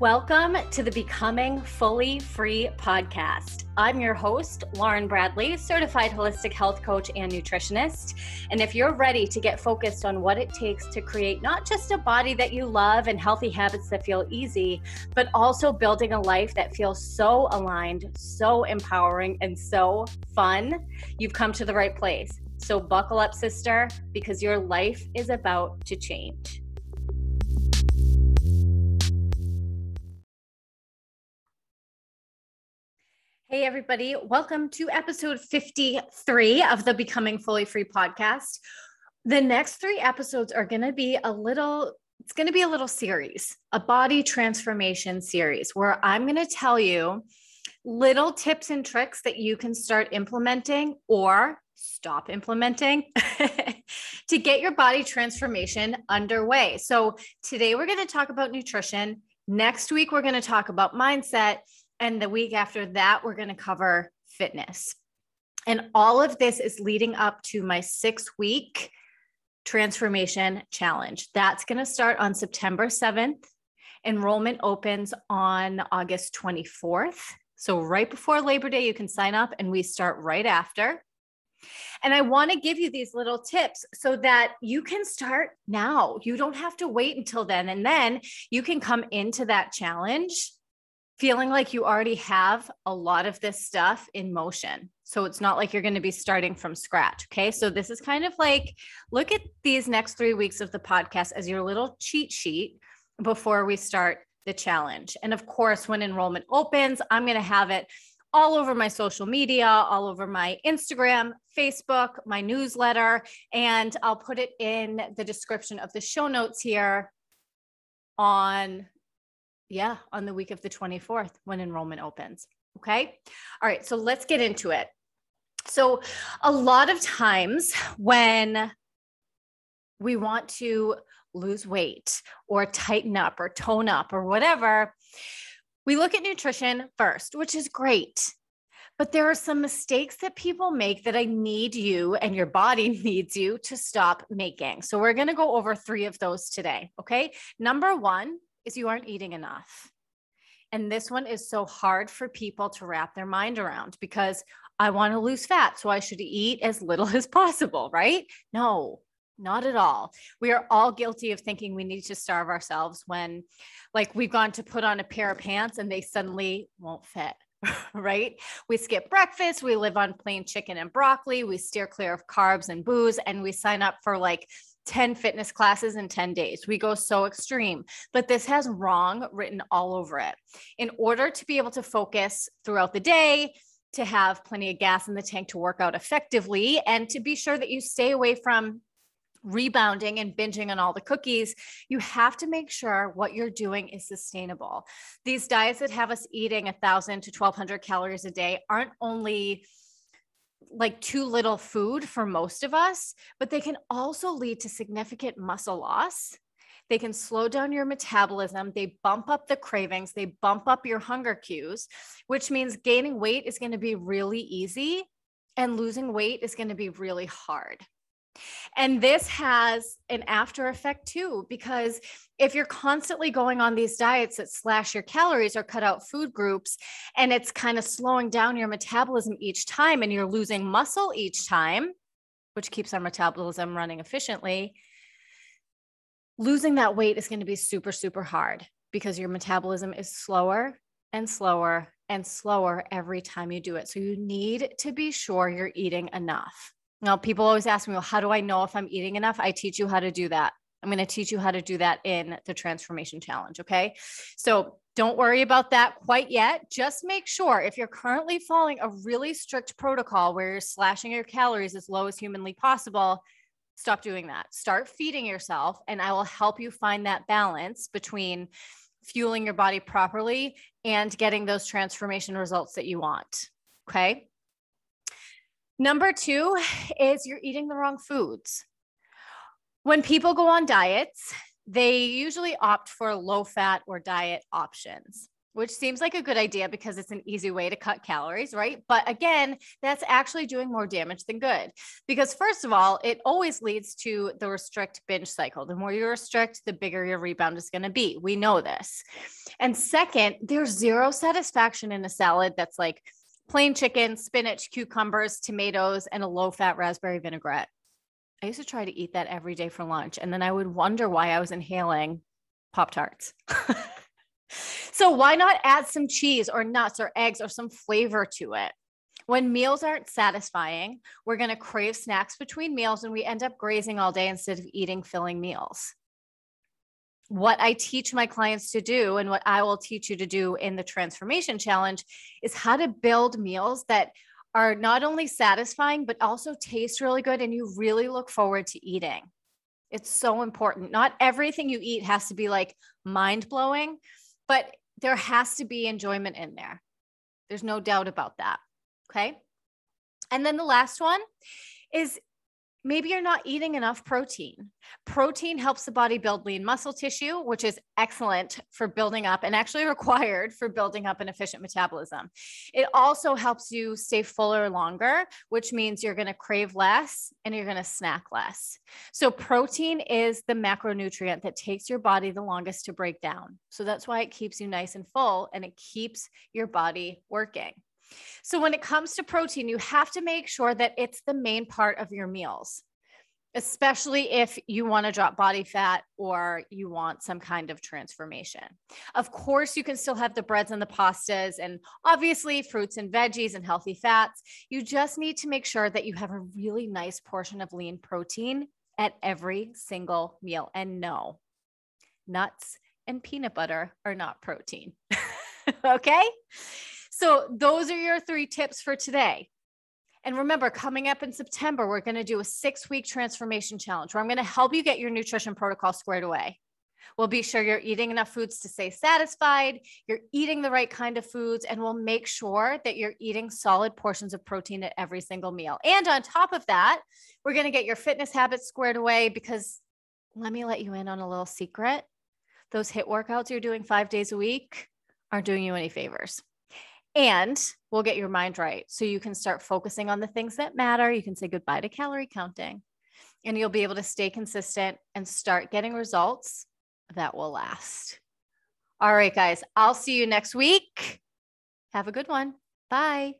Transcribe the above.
Welcome to the Becoming Fully Free podcast. I'm your host, Lauren Bradley, certified holistic health coach and nutritionist. And if you're ready to get focused on what it takes to create not just a body that you love and healthy habits that feel easy, but also building a life that feels so aligned, so empowering, and so fun, you've come to the right place. So buckle up, sister, because your life is about to change. Hey, everybody. Welcome to episode 53 of the Becoming Fully Free podcast. The next three episodes are going to be a little, it's going to be a little series, a body transformation series where I'm going to tell you little tips and tricks that you can start implementing or stop implementing to get your body transformation underway. So, today we're going to talk about nutrition. Next week, we're going to talk about mindset. And the week after that, we're going to cover fitness. And all of this is leading up to my six week transformation challenge. That's going to start on September 7th. Enrollment opens on August 24th. So, right before Labor Day, you can sign up and we start right after. And I want to give you these little tips so that you can start now. You don't have to wait until then. And then you can come into that challenge feeling like you already have a lot of this stuff in motion. So it's not like you're going to be starting from scratch. Okay. So this is kind of like look at these next three weeks of the podcast as your little cheat sheet before we start the challenge. And of course, when enrollment opens, I'm going to have it all over my social media, all over my Instagram, Facebook, my newsletter, and I'll put it in the description of the show notes here on yeah, on the week of the 24th when enrollment opens. Okay. All right. So let's get into it. So, a lot of times when we want to lose weight or tighten up or tone up or whatever, we look at nutrition first, which is great. But there are some mistakes that people make that I need you and your body needs you to stop making. So, we're going to go over three of those today. Okay. Number one is you aren't eating enough. And this one is so hard for people to wrap their mind around because I want to lose fat. So I should eat as little as possible, right? No, not at all. We are all guilty of thinking we need to starve ourselves when, like, we've gone to put on a pair of pants and they suddenly won't fit. right? We skip breakfast, we live on plain chicken and broccoli, we steer clear of carbs and booze, and we sign up for like 10 fitness classes in 10 days. We go so extreme, but this has wrong written all over it. In order to be able to focus throughout the day, to have plenty of gas in the tank to work out effectively, and to be sure that you stay away from rebounding and binging on all the cookies, you have to make sure what you're doing is sustainable. These diets that have us eating 1,000 to 1,200 calories a day aren't only like too little food for most of us, but they can also lead to significant muscle loss. They can slow down your metabolism. They bump up the cravings. They bump up your hunger cues, which means gaining weight is going to be really easy and losing weight is going to be really hard. And this has an after effect too, because if you're constantly going on these diets that slash your calories or cut out food groups, and it's kind of slowing down your metabolism each time, and you're losing muscle each time, which keeps our metabolism running efficiently, losing that weight is going to be super, super hard because your metabolism is slower and slower and slower every time you do it. So you need to be sure you're eating enough. Now, people always ask me, well, how do I know if I'm eating enough? I teach you how to do that. I'm going to teach you how to do that in the transformation challenge. Okay. So don't worry about that quite yet. Just make sure if you're currently following a really strict protocol where you're slashing your calories as low as humanly possible, stop doing that. Start feeding yourself, and I will help you find that balance between fueling your body properly and getting those transformation results that you want. Okay. Number two is you're eating the wrong foods. When people go on diets, they usually opt for low fat or diet options. which seems like a good idea because it's an easy way to cut calories, right? But again, that's actually doing more damage than good. Because, first of all, it always leads to the restrict binge cycle. The more you restrict, the bigger your rebound is going to be. We know this. And second, there's zero satisfaction in a salad that's like plain chicken, spinach, cucumbers, tomatoes, and a low fat raspberry vinaigrette. I used to try to eat that every day for lunch. And then I would wonder why I was inhaling Pop Tarts. so, why not add some cheese or nuts or eggs or some flavor to it? When meals aren't satisfying, we're going to crave snacks between meals and we end up grazing all day instead of eating filling meals. What I teach my clients to do and what I will teach you to do in the transformation challenge is how to build meals that are not only satisfying, but also taste really good and you really look forward to eating. It's so important. Not everything you eat has to be like mind blowing, but there has to be enjoyment in there. There's no doubt about that. Okay. And then the last one is maybe you're not eating enough protein. Protein helps the body build lean muscle tissue, which is excellent for building up and actually required for building up an efficient metabolism. It also helps you stay fuller longer, which means you're going to crave less and you're going to snack less. So, protein is the macronutrient that takes your body the longest to break down. So, that's why it keeps you nice and full and it keeps your body working. So, when it comes to protein, you have to make sure that it's the main part of your meals, especially if you want to drop body fat or you want some kind of transformation. Of course, you can still have the breads and the pastas, and obviously fruits and veggies and healthy fats. You just need to make sure that you have a really nice portion of lean protein at every single meal. And no, nuts and peanut butter are not protein. okay. So, those are your three tips for today. And remember, coming up in September, we're going to do a six week transformation challenge where I'm going to help you get your nutrition protocol squared away. We'll be sure you're eating enough foods to stay satisfied, you're eating the right kind of foods, and we'll make sure that you're eating solid portions of protein at every single meal. And on top of that, we're going to get your fitness habits squared away because let me let you in on a little secret. Those HIIT workouts you're doing five days a week aren't doing you any favors and we'll get your mind right so you can start focusing on the things that matter. You can say goodbye to calorie counting and you'll be able to stay consistent and start getting results that will last. All right, guys, I'll see you next week. Have a good one. Bye.